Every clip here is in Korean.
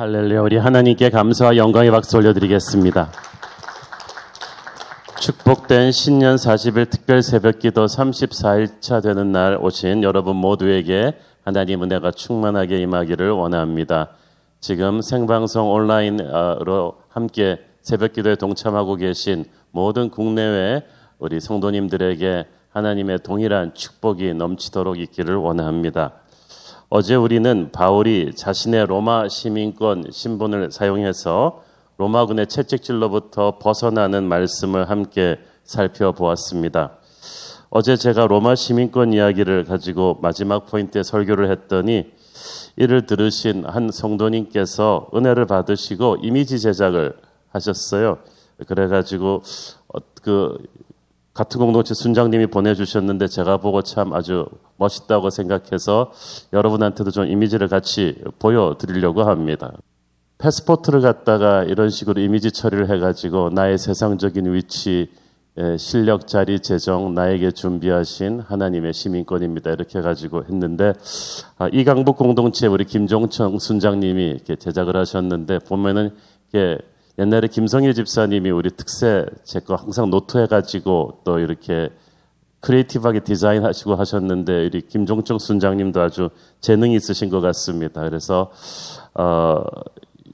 할렐루야 우리 하나님께 감사와 영광의 박수 올려드리겠습니다. 축복된 신년 40일 특별 새벽기도 34일차 되는 날 오신 여러분 모두에게 하나님 은혜가 충만하게 임하기를 원합니다. 지금 생방송 온라인으로 함께 새벽기도에 동참하고 계신 모든 국내외 우리 성도님들에게 하나님의 동일한 축복이 넘치도록 있기를 원합니다. 어제 우리는 바울이 자신의 로마 시민권 신분을 사용해서 로마군의 채찍질로부터 벗어나는 말씀을 함께 살펴보았습니다. 어제 제가 로마 시민권 이야기를 가지고 마지막 포인트에 설교를 했더니 이를 들으신 한 성도님께서 은혜를 받으시고 이미지 제작을 하셨어요. 그래가지고 어, 그 같은 공동체 순장님이 보내주셨는데 제가 보고 참 아주 멋있다고 생각해서 여러분한테도 좀 이미지를 같이 보여드리려고 합니다. 패스포트를 갖다가 이런 식으로 이미지 처리를 해가지고 나의 세상적인 위치, 실력, 자리, 재정, 나에게 준비하신 하나님의 시민권입니다. 이렇게 해가지고 했는데, 아, 이강북 공동체 우리 김종청 순장님이 이렇게 제작을 하셨는데, 보면은 이게 옛날에 김성일 집사님이 우리 특세 제 거 항상 노트 해가지고 또 이렇게 크리에이티브하게 디자인하시고 하셨는데 우리 김종청 순장님도 아주 재능이 있으신 것 같습니다. 그래서 어,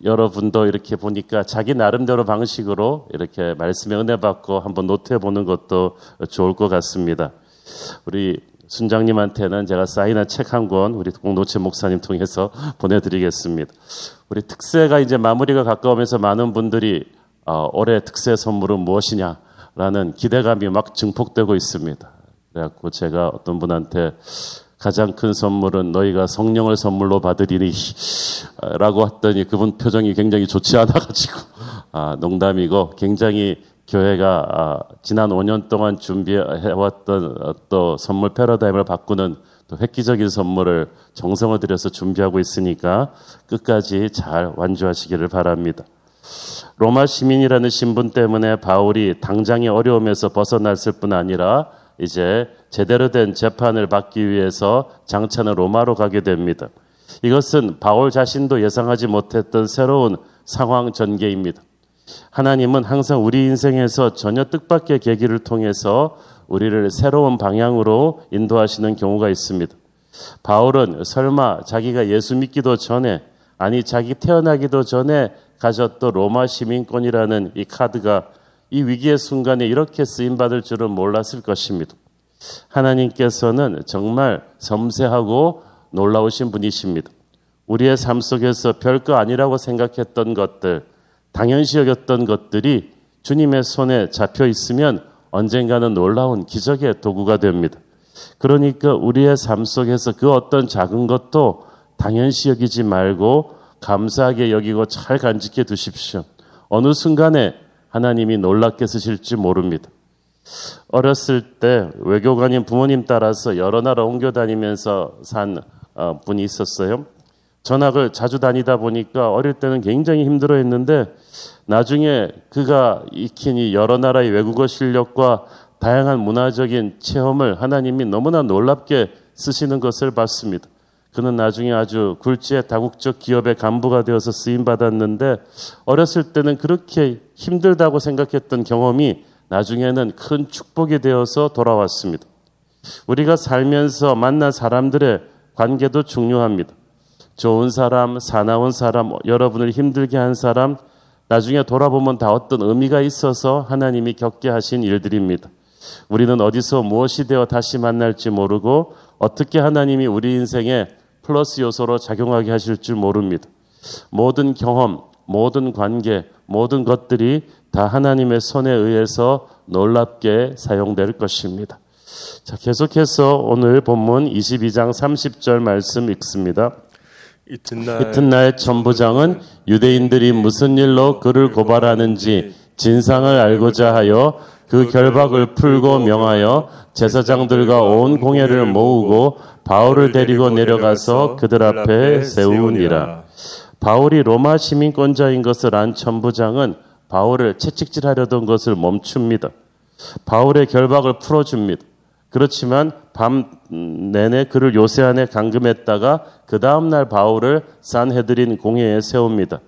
여러분도 이렇게 보니까 자기 나름대로 방식으로 이렇게 말씀에 은혜 받고 한번 노트해 보는 것도 좋을 것 같습니다. 우리 순장님한테는 제가 사인한 책 한 권 우리 공동체 목사님 통해서 보내드리겠습니다. 우리 특세가 이제 마무리가 가까우면서 많은 분들이 어, 올해 특세 선물은 무엇이냐라는 기대감이 막 증폭되고 있습니다. 그래갖고 제가 어떤 분한테 가장 큰 선물은 너희가 성령을 선물로 받으리니 라고 했더니 그분 표정이 굉장히 좋지 않아가지고 아, 농담이고 굉장히 교회가 아, 지난 5년 동안 준비해왔던 또 선물 패러다임을 바꾸는 또 획기적인 선물을 정성을 들여서 준비하고 있으니까 끝까지 잘 완주하시기를 바랍니다. 로마 시민이라는 신분 때문에 바울이 당장의 어려움에서 벗어났을 뿐 아니라 이제 제대로 된 재판을 받기 위해서 장차는 로마로 가게 됩니다. 이것은 바울 자신도 예상하지 못했던 새로운 상황 전개입니다. 하나님은 항상 우리 인생에서 전혀 뜻밖의 계기를 통해서 우리를 새로운 방향으로 인도하시는 경우가 있습니다. 바울은 설마 자기가 예수 믿기도 전에 아니 자기 태어나기도 전에 가졌던 로마 시민권이라는 이 카드가 이 위기의 순간에 이렇게 쓰임 받을 줄은 몰랐을 것입니다. 하나님께서는 정말 섬세하고 놀라우신 분이십니다. 우리의 삶 속에서 별거 아니라고 생각했던 것들, 당연시 여겼던 것들이 주님의 손에 잡혀 있으면 언젠가는 놀라운 기적의 도구가 됩니다. 그러니까 우리의 삶 속에서 그 어떤 작은 것도 당연시 여기지 말고 감사하게 여기고 잘 간직해 두십시오. 어느 순간에 하나님이 놀랍게 쓰실지 모릅니다. 어렸을 때 외교관인 부모님 따라서 여러 나라 옮겨 다니면서 산 어, 분이 있었어요. 전학을 자주 다니다 보니까 어릴 때는 굉장히 힘들어 했는데 나중에 그가 익힌 이 여러 나라의 외국어 실력과 다양한 문화적인 체험을 하나님이 너무나 놀랍게 쓰시는 것을 봤습니다. 그는 나중에 아주 굴지의 다국적 기업의 간부가 되어서 쓰임 받았는데 어렸을 때는 그렇게 힘들다고 생각했던 경험이 나중에는 큰 축복이 되어서 돌아왔습니다. 우리가 살면서 만난 사람들의 관계도 중요합니다. 좋은 사람, 사나운 사람, 여러분을 힘들게 한 사람, 나중에 돌아보면 다 어떤 의미가 있어서 하나님이 겪게 하신 일들입니다. 우리는 어디서 무엇이 되어 다시 만날지 모르고 어떻게 하나님이 우리 인생에 플러스 요소로 작용하게 하실 줄 모릅니다. 모든 경험, 모든 관계, 모든 것들이 다 하나님의 손에 의해서 놀랍게 사용될 것입니다. 자, 계속해서 오늘 본문 22장 30절 말씀 읽습니다. 이튿날, 이튿날 천부장은 유대인들이 무슨 일로 그를 고발하는지 진상을 알고자 하여 그 결박을 풀고 명하여 제사장들과 온 공회를 모으고 바울을 데리고 내려가서 그들 앞에 세우니라. 바울이 로마 시민권자인 것을 안 천부장은 바울을 채찍질하려던 것을 멈춥니다. 바울의 결박을 풀어줍니다. 그렇지만 밤 내내 그를 요새 안에 감금했다가 그 다음날 바울을 산헤드린 공회에 세웁니다.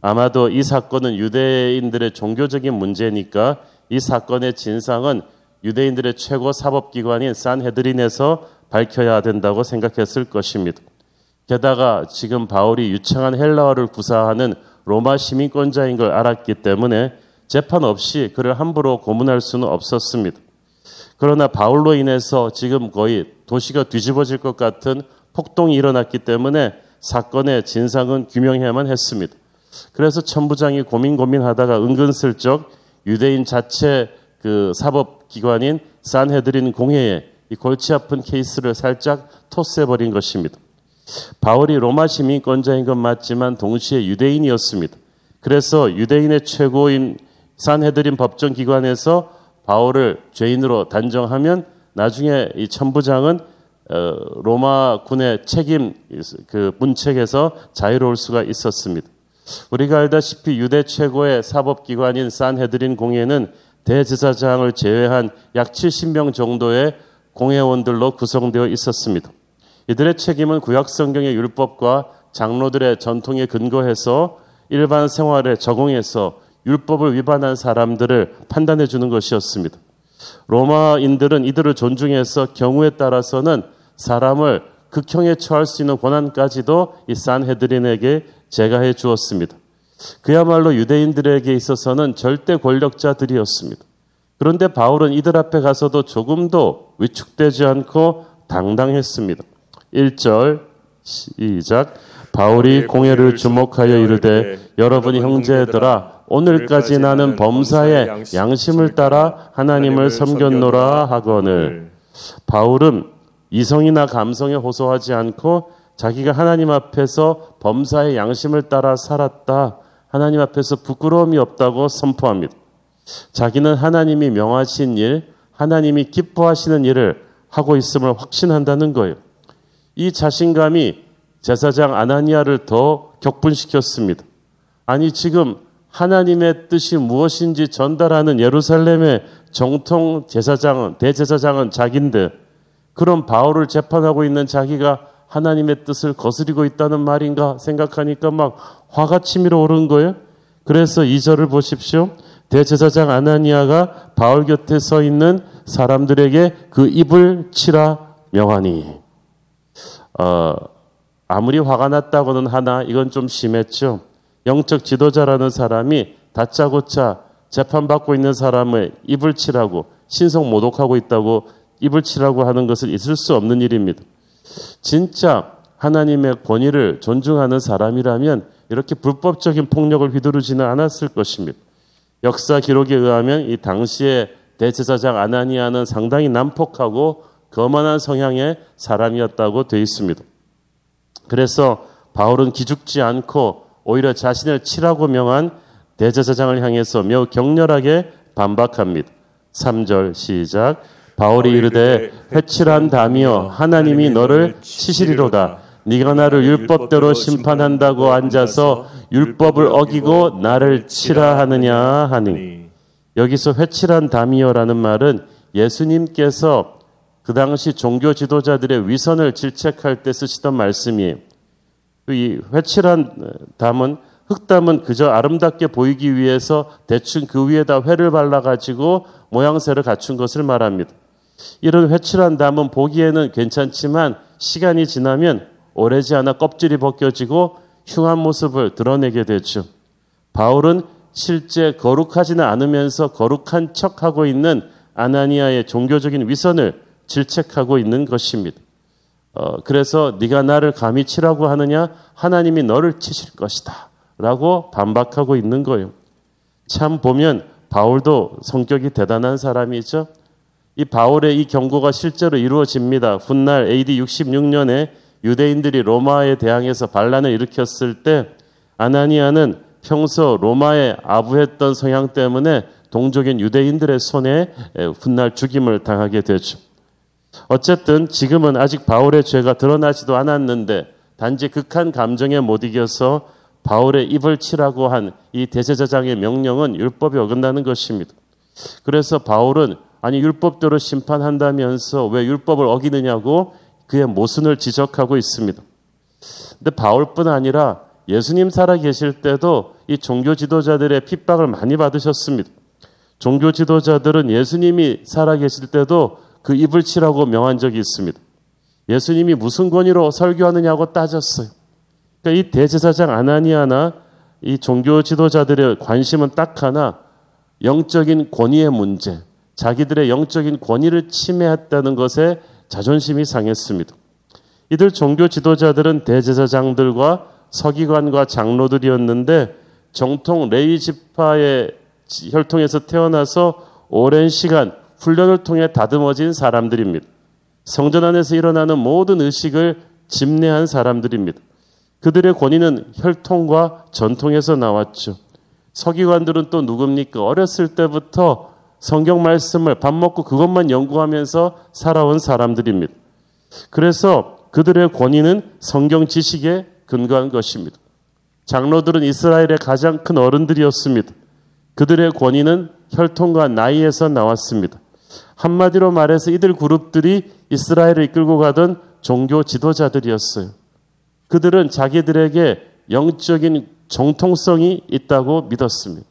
아마도 이 사건은 유대인들의 종교적인 문제니까 이 사건의 진상은 유대인들의 최고 사법기관인 산헤드린에서 밝혀야 된다고 생각했을 것입니다. 게다가 지금 바울이 유창한 헬라어를 구사하는 로마 시민권자인 걸 알았기 때문에 재판 없이 그를 함부로 고문할 수는 없었습니다. 그러나 바울로 인해서 지금 거의 도시가 뒤집어질 것 같은 폭동이 일어났기 때문에 사건의 진상은 규명해야만 했습니다. 그래서 천부장이 고민 고민하다가 은근슬쩍 유대인 자체 그 사법 기관인 산헤드린 공회에 이 골치 아픈 케이스를 살짝 토스해버린 것입니다. 바울이 로마 시민권자인 건 맞지만 동시에 유대인이었습니다. 그래서 유대인의 최고인 산헤드린 법정기관에서 바울을 죄인으로 단정하면 나중에 이 천부장은 어, 로마 군의 책임 그 문책에서 자유로울 수가 있었습니다. 우리가 알다시피 유대 최고의 사법기관인 산헤드린 공회는 대제사장을 제외한 약 70명 정도의 공회원들로 구성되어 있었습니다. 이들의 책임은 구약 성경의 율법과 장로들의 전통에 근거해서 일반 생활에 적용해서 율법을 위반한 사람들을 판단해 주는 것이었습니다. 로마인들은 이들을 존중해서 경우에 따라서는 사람을 극형에 처할 수 있는 권한까지도 이 산헤드린에게 제가해 주었습니다. 그야말로 유대인들에게 있어서는 절대 권력자들이었습니다. 그런데 바울은 이들 앞에 가서도 조금도 위축되지 않고 당당했습니다. 1절 시작 바울이 공회를 주목하여 이르되 여러분 형제들아 오늘까지 나는 범사의 양심을 따라 하나님을 섬겼노라 하거늘 바울은 이성이나 감성에 호소하지 않고 자기가 하나님 앞에서 범사의 양심을 따라 살았다. 하나님 앞에서 부끄러움이 없다고 선포합니다. 자기는 하나님이 명하신 일, 하나님이 기뻐하시는 일을 하고 있음을 확신한다는 거예요. 이 자신감이 제사장 아나니아를 더 격분시켰습니다. 아니 지금 하나님의 뜻이 무엇인지 전달하는 예루살렘의 정통 제사장은 대제사장은 자기인데 그런 바울을 재판하고 있는 자기가 하나님의 뜻을 거스리고 있다는 말인가 생각하니까 막 화가 치밀어 오른 거예요. 그래서 이 절을 보십시오. 대제사장 아나니아가 바울 곁에 서 있는 사람들에게 그 입을 치라 명하니. 어, 아무리 화가 났다고는 하나 이건 좀 심했죠. 영적 지도자라는 사람이 다짜고짜 재판받고 있는 사람의 입을 치라고 신성 모독하고 있다고 입을 치라고 하는 것은 있을 수 없는 일입니다. 진짜 하나님의 권위를 존중하는 사람이라면 이렇게 불법적인 폭력을 휘두르지는 않았을 것입니다. 역사 기록에 의하면 이 당시에 대제사장 아나니아는 상당히 난폭하고 거만한 성향의 사람이었다고 되어 있습니다. 그래서 바울은 기죽지 않고 오히려 자신을 치라고 명한 대제사장을 향해서 매우 격렬하게 반박합니다. 3절 시작. 바울이 이르되 회칠한 담이여 하나님이 너를 치시리로다. 네가 나를 율법대로 심판한다고 앉아서 율법을 어기고 나를 치라 하느냐 하니 여기서 회칠한 담이여라는 말은 예수님께서 그 당시 종교 지도자들의 위선을 질책할 때 쓰시던 말씀이에요. 이 회칠한 담은 흙담은 그저 아름답게 보이기 위해서 대충 그 위에다 회를 발라가지고 모양새를 갖춘 것을 말합니다. 이런 회칠한 담은 보기에는 괜찮지만 시간이 지나면 오래지 않아 껍질이 벗겨지고 흉한 모습을 드러내게 되죠. 바울은 실제 거룩하지는 않으면서 거룩한 척하고 있는 아나니아의 종교적인 위선을 질책하고 있는 것입니다. 어, 그래서 네가 나를 감히 치라고 하느냐? 하나님이 너를 치실 것이다. 라고 반박하고 있는 거예요. 참 보면 바울도 성격이 대단한 사람이죠. 이 바울의 이 경고가 실제로 이루어집니다. 훗날 AD 66년에 유대인들이 로마에 대항해서 반란을 일으켰을 때 아나니아는 평소 로마에 아부했던 성향 때문에 동족인 유대인들의 손에 훗날 죽임을 당하게 되죠. 어쨌든 지금은 아직 바울의 죄가 드러나지도 않았는데 단지 극한 감정에 못 이겨서 바울의 입을 치라고 한 이 대제사장의 명령은 율법에 어긋나는 것입니다. 그래서 바울은 아니 율법대로 심판한다면서 왜 율법을 어기느냐고 그의 모순을 지적하고 있습니다. 근데 바울뿐 아니라 예수님 살아 계실 때도 이 종교 지도자들의 핍박을 많이 받으셨습니다. 종교 지도자들은 예수님이 살아 계실 때도 그 입을 치라고 명한 적이 있습니다. 예수님이 무슨 권위로 설교하느냐고 따졌어요. 그러니까 이 대제사장 아나니아나 이 종교 지도자들의 관심은 딱 하나 영적인 권위의 문제, 자기들의 영적인 권위를 침해했다는 것에 자존심이 상했습니다. 이들 종교 지도자들은 대제사장들과 서기관과 장로들이었는데 정통 레이 지파의 혈통에서 태어나서 오랜 시간 훈련을 통해 다듬어진 사람들입니다. 성전 안에서 일어나는 모든 의식을 집례한 사람들입니다. 그들의 권위는 혈통과 전통에서 나왔죠. 서기관들은 또 누굽니까? 어렸을 때부터 성경 말씀을 밥 먹고 그것만 연구하면서 살아온 사람들입니다. 그래서 그들의 권위는 성경 지식에 근거한 것입니다. 장로들은 이스라엘의 가장 큰 어른들이었습니다. 그들의 권위는 혈통과 나이에서 나왔습니다. 한마디로 말해서 이들 그룹들이 이스라엘을 이끌고 가던 종교 지도자들이었어요. 그들은 자기들에게 영적인 정통성이 있다고 믿었습니다.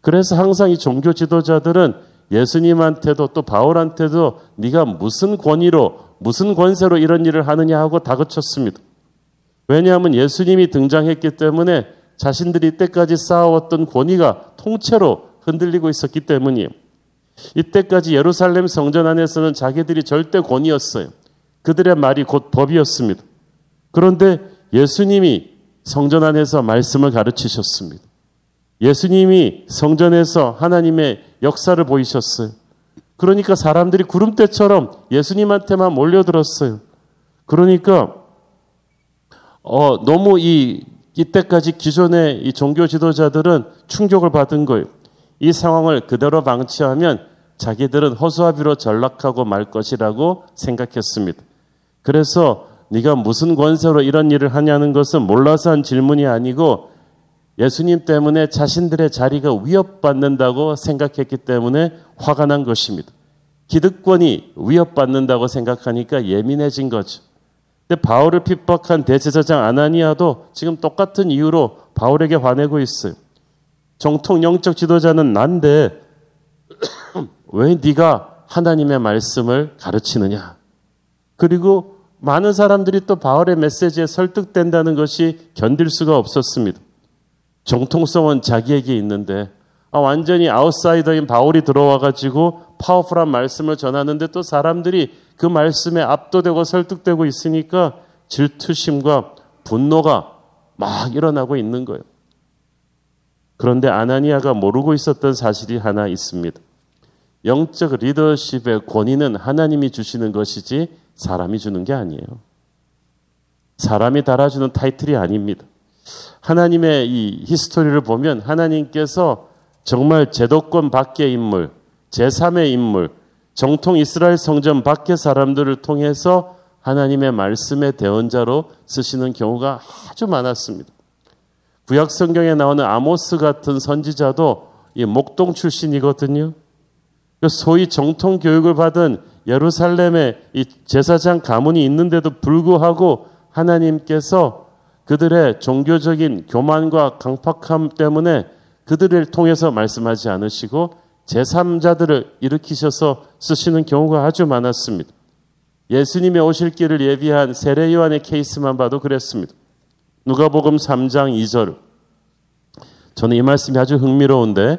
그래서 항상 이 종교 지도자들은 예수님한테도 또 바울한테도 네가 무슨 권위로 무슨 권세로 이런 일을 하느냐 하고 다그쳤습니다. 왜냐하면 예수님이 등장했기 때문에 자신들이 이때까지 쌓아왔던 권위가 통째로 흔들리고 있었기 때문이에요. 이때까지 예루살렘 성전 안에서는 자기들이 절대 권위였어요. 그들의 말이 곧 법이었습니다. 그런데 예수님이 성전 안에서 말씀을 가르치셨습니다. 예수님이 성전에서 하나님의 역사를 보이셨어요. 그러니까 사람들이 구름대처럼 예수님한테만 몰려들었어요. 그러니까 어, 너무 이 이때까지 기존의 이 종교 지도자들은 충격을 받은 거예요. 이 상황을 그대로 방치하면 자기들은 허수아비로 전락하고 말 것이라고 생각했습니다. 그래서 네가 무슨 권세로 이런 일을 하냐는 것은 몰라서 한 질문이 아니고 예수님 때문에 자신들의 자리가 위협받는다고 생각했기 때문에 화가 난 것입니다. 기득권이 위협받는다고 생각하니까 예민해진 거죠. 근데 바울을 핍박한 대제사장 아나니아도 지금 똑같은 이유로 바울에게 화내고 있어요. 정통 영적 지도자는 난데 왜 네가 하나님의 말씀을 가르치느냐? 그리고 많은 사람들이 또 바울의 메시지에 설득된다는 것이 견딜 수가 없었습니다. 정통성은 자기에게 있는데 아, 완전히 아웃사이더인 바울이 들어와 가지고 파워풀한 말씀을 전하는데 또 사람들이 그 말씀에 압도되고 설득되고 있으니까 질투심과 분노가 막 일어나고 있는 거예요. 그런데 아나니아가 모르고 있었던 사실이 하나 있습니다. 영적 리더십의 권위는 하나님이 주시는 것이지 사람이 주는 게 아니에요. 사람이 달아주는 타이틀이 아닙니다. 하나님의 이 히스토리를 보면 하나님께서 정말 제도권 밖의 인물, 제3의 인물, 정통 이스라엘 성전 밖의 사람들을 통해서 하나님의 말씀의 대언자로 쓰시는 경우가 아주 많았습니다. 구약 성경에 나오는 아모스 같은 선지자도 이 목동 출신이거든요. 소위 정통 교육을 받은 예루살렘에 이 제사장 가문이 있는데도 불구하고 하나님께서 그들의 종교적인 교만과 강팍함 때문에 그들을 통해서 말씀하지 않으시고 제3자들을 일으키셔서 쓰시는 경우가 아주 많았습니다. 예수님의 오실 길을 예비한 세례 요한의 케이스만 봐도 그랬습니다. 누가복음 3장 2절. 저는 이 말씀이 아주 흥미로운데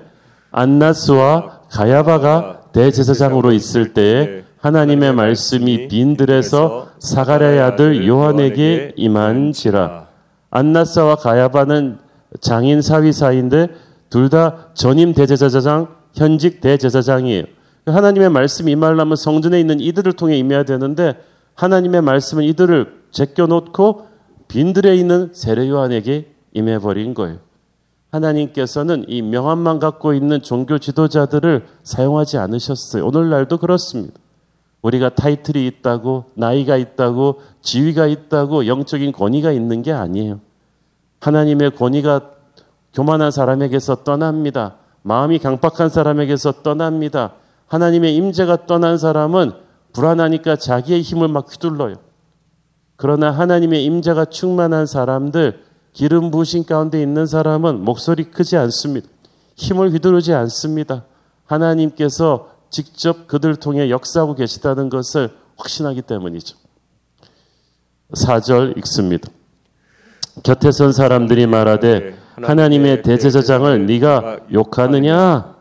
안나스와 가야바가 대제사장으로 있을 때에 하나님의 말씀이 빈들에서 사가랴의 아들 요한에게 임한지라. 안나스와 가야바는 장인 사위 사인데 둘 다 전임 대제사장, 현직 대제사장이에요. 하나님의 말씀이 임하려면 성전에 있는 이들을 통해 임해야 되는데 하나님의 말씀은 이들을 제껴놓고 빈들에 있는 세례 요한에게 임해버린 거예요. 하나님께서는 이 명함만 갖고 있는 종교 지도자들을 사용하지 않으셨어요. 오늘날도 그렇습니다. 우리가 타이틀이 있다고, 나이가 있다고, 지위가 있다고, 영적인 권위가 있는 게 아니에요. 하나님의 권위가 교만한 사람에게서 떠납니다. 마음이 강팍한 사람에게서 떠납니다. 하나님의 임재가 떠난 사람은 불안하니까 자기의 힘을 막 휘둘러요. 그러나 하나님의 임재가 충만한 사람들, 기름 부으신 가운데 있는 사람은 목소리 크지 않습니다. 힘을 휘두르지 않습니다. 하나님께서 직접 그들 통해 역사하고 계시다는 것을 확신하기 때문이죠. 4절 읽습니다. 곁에 선 사람들이 말하되 하나님의 대제사장을 네가 욕하느냐?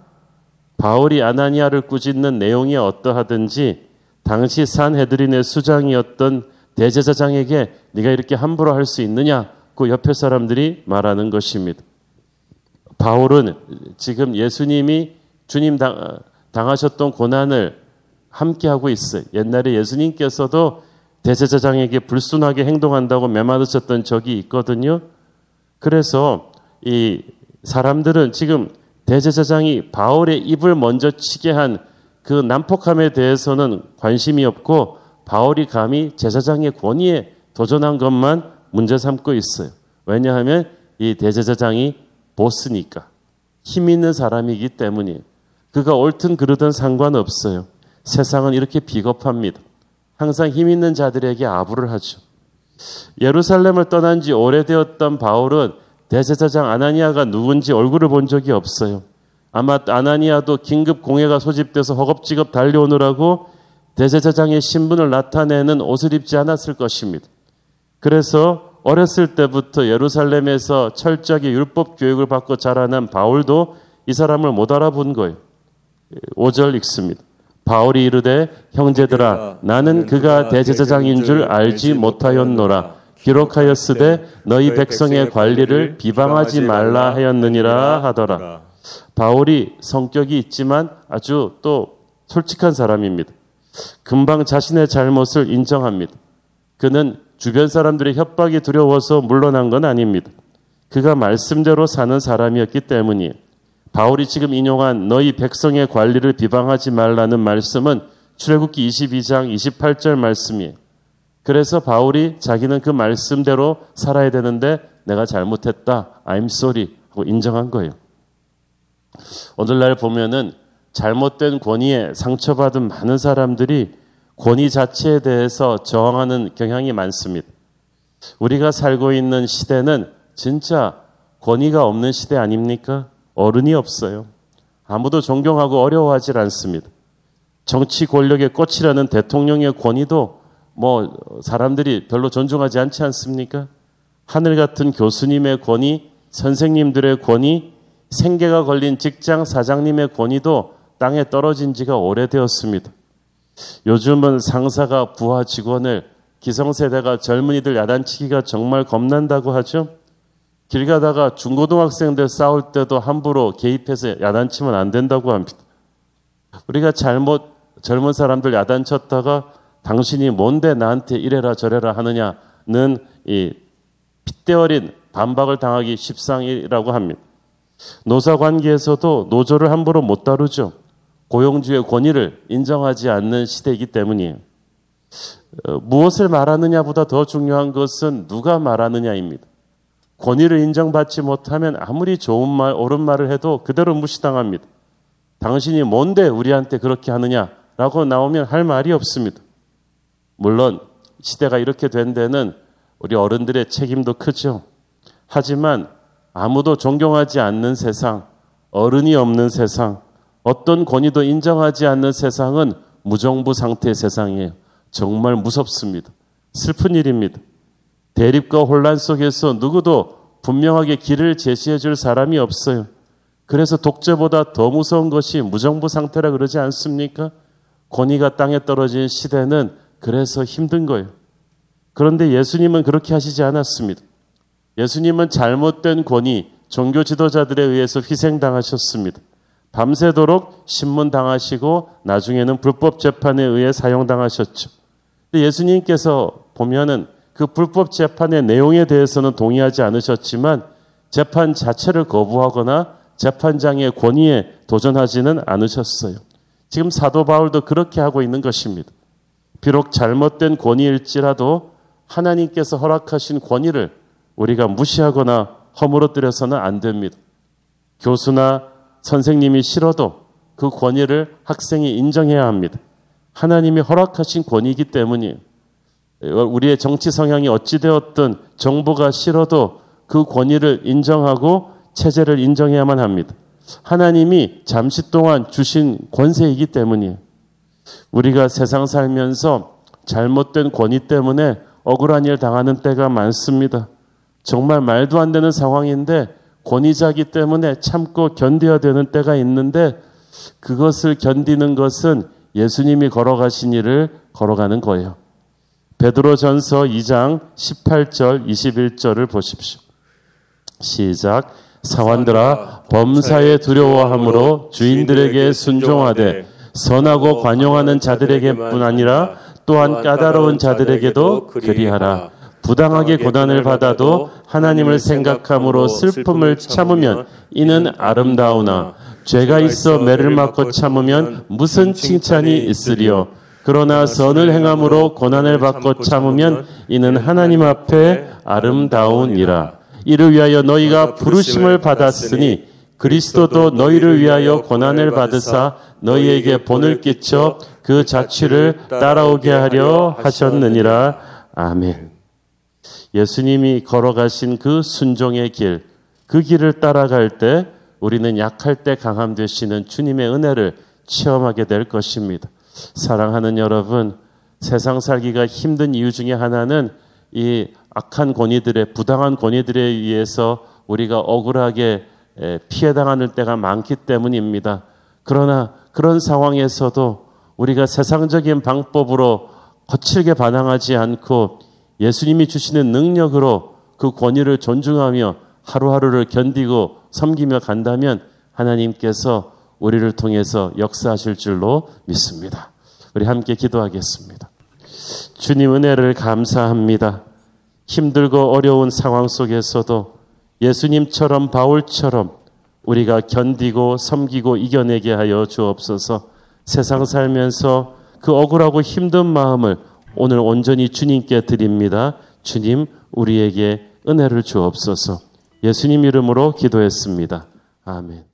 바울이 아나니아를 꾸짖는 내용이 어떠하든지 당시 산헤드린의 수장이었던 대제사장에게 네가 이렇게 함부로 할 수 있느냐? 그 옆에 사람들이 말하는 것입니다. 바울은 지금 예수님이 주님 당, 당하셨던 고난을 함께 하고 있어요. 옛날에 예수님께서도 대제사장에게 불순하게 행동한다고 매맞으셨던 적이 있거든요. 그래서 이 사람들은 지금 대제사장이 바울의 입을 먼저 치게 한 그 난폭함에 대해서는 관심이 없고 바울이 감히 제사장의 권위에 도전한 것만 문제 삼고 있어요. 왜냐하면 이 대제사장이 보스니까 힘 있는 사람이기 때문이에요. 그가 옳든 그르든 상관없어요. 세상은 이렇게 비겁합니다. 항상 힘 있는 자들에게 아부를 하죠. 예루살렘을 떠난 지 오래되었던 바울은 대제사장 아나니아가 누군지 얼굴을 본 적이 없어요. 아마 아나니아도 긴급 공회가 소집돼서 허겁지겁 달려오느라고 대제사장의 신분을 나타내는 옷을 입지 않았을 것입니다. 그래서 어렸을 때부터 예루살렘에서 철저하게 율법 교육을 받고 자라난 바울도 이 사람을 못 알아본 거예요. 5절 읽습니다. 바울이 이르되 형제들아 나는 그가 대제사장인 줄 알지 못하였노라 기록하였으되 너희 백성의 관리를 비방하지 말라 하였느니라 하더라. 바울이 성격이 있지만 아주 또 솔직한 사람입니다. 금방 자신의 잘못을 인정합니다. 그는 주변 사람들의 협박이 두려워서 물러난 건 아닙니다. 그가 말씀대로 사는 사람이었기 때문이에요. 바울이 지금 인용한 너희 백성의 관리를 비방하지 말라는 말씀은 출애굽기 22장 28절 말씀이에요. 그래서 바울이 자기는 그 말씀대로 살아야 되는데 내가 잘못했다. I'm sorry. 하고 인정한 거예요. 오늘날 보면은 잘못된 권위에 상처받은 많은 사람들이 권위 자체에 대해서 저항하는 경향이 많습니다. 우리가 살고 있는 시대는 진짜 권위가 없는 시대 아닙니까? 어른이 없어요. 아무도 존경하고 어려워하지 않습니다. 정치 권력의 꽃이라는 대통령의 권위도 뭐 사람들이 별로 존중하지 않지 않습니까? 하늘 같은 교수님의 권위, 선생님들의 권위, 생계가 걸린 직장 사장님의 권위도 땅에 떨어진 지가 오래되었습니다. 요즘은 상사가 부하 직원을 기성세대가 젊은이들 야단치기가 정말 겁난다고 하죠. 길 가다가 중고등학생들 싸울 때도 함부로 개입해서 야단치면 안 된다고 합니다. 우리가 잘못 젊은 사람들 야단쳤다가 당신이 뭔데 나한테 이래라 저래라 하느냐는 이 핏대 어린 반박을 당하기 십상이라고 합니다. 노사 관계에서도 노조를 함부로 못 다루죠. 고용주의 권위를 인정하지 않는 시대이기 때문이에요. 어, 무엇을 말하느냐보다 더 중요한 것은 누가 말하느냐입니다. 권위를 인정받지 못하면 아무리 좋은 말, 옳은 말을 해도 그대로 무시당합니다. 당신이 뭔데 우리한테 그렇게 하느냐라고 나오면 할 말이 없습니다. 물론 시대가 이렇게 된 데는 우리 어른들의 책임도 크죠. 하지만 아무도 존경하지 않는 세상, 어른이 없는 세상, 어떤 권위도 인정하지 않는 세상은 무정부 상태의 세상이에요. 정말 무섭습니다. 슬픈 일입니다. 대립과 혼란 속에서 누구도 분명하게 길을 제시해 줄 사람이 없어요. 그래서 독재보다 더 무서운 것이 무정부 상태라 그러지 않습니까? 권위가 땅에 떨어진 시대는 그래서 힘든 거예요. 그런데 예수님은 그렇게 하시지 않았습니다. 예수님은 잘못된 권위, 종교 지도자들에 의해서 희생당하셨습니다. 밤새도록 신문당하시고 나중에는 불법 재판에 의해 사용당하셨죠. 예수님께서 보면은 그 불법 재판의 내용에 대해서는 동의하지 않으셨지만 재판 자체를 거부하거나 재판장의 권위에 도전하지는 않으셨어요. 지금 사도 바울도 그렇게 하고 있는 것입니다. 비록 잘못된 권위일지라도 하나님께서 허락하신 권위를 우리가 무시하거나 허물어뜨려서는 안 됩니다. 교수나 선생님이 싫어도 그 권위를 학생이 인정해야 합니다. 하나님이 허락하신 권위이기 때문이에요. 우리의 정치 성향이 어찌되었든 정부가 싫어도 그 권위를 인정하고 체제를 인정해야만 합니다. 하나님이 잠시 동안 주신 권세이기 때문이에요. 우리가 세상 살면서 잘못된 권위 때문에 억울한 일 당하는 때가 많습니다. 정말 말도 안 되는 상황인데 권위자기 때문에 참고 견뎌야 되는 때가 있는데 그것을 견디는 것은 예수님이 걸어가신 일을 걸어가는 거예요. 베드로전서 2장 18절 21절을 보십시오. 시작 사관들아 범사에 두려워함으로 주인들에게 순종하되 선하고 관용하는 자들에게뿐 아니라 또한 까다로운 자들에게도 그리하라. 부당하게 고난을 받아도 하나님을 생각함으로 슬픔을 참으면 이는 아름다우나 죄가 있어 매를 맞고 참으면 무슨 칭찬이 있으리요. 그러나 선을 행함으로 고난을 받고 참으면 이는 하나님 앞에 아름다우니라. 이를 위하여 너희가 부르심을 받았으니 그리스도도 너희를 위하여 고난을 받으사 너희에게 본을 끼쳐 그 자취를 따라오게 하려 하셨느니라. 아멘. 예수님이 걸어가신 그 순종의 길, 그 길을 따라갈 때 우리는 약할 때 강함 되시는 주님의 은혜를 체험하게 될 것입니다. 사랑하는 여러분, 세상 살기가 힘든 이유 중에 하나는 이 악한 권위들의 부당한 권위들에 의해서 우리가 억울하게 피해당하는 때가 많기 때문입니다. 그러나 그런 상황에서도 우리가 세상적인 방법으로 거칠게 반항하지 않고 예수님이 주시는 능력으로 그 권위를 존중하며 하루하루를 견디고 섬기며 간다면 하나님께서 우리를 통해서 역사하실 줄로 믿습니다. 우리 함께 기도하겠습니다. 주님 은혜를 감사합니다. 힘들고 어려운 상황 속에서도 예수님처럼 바울처럼 우리가 견디고 섬기고 이겨내게 하여 주옵소서 세상 살면서 그 억울하고 힘든 마음을 오늘 온전히 주님께 드립니다. 주님, 우리에게 은혜를 주옵소서. 예수님 이름으로 기도했습니다. 아멘.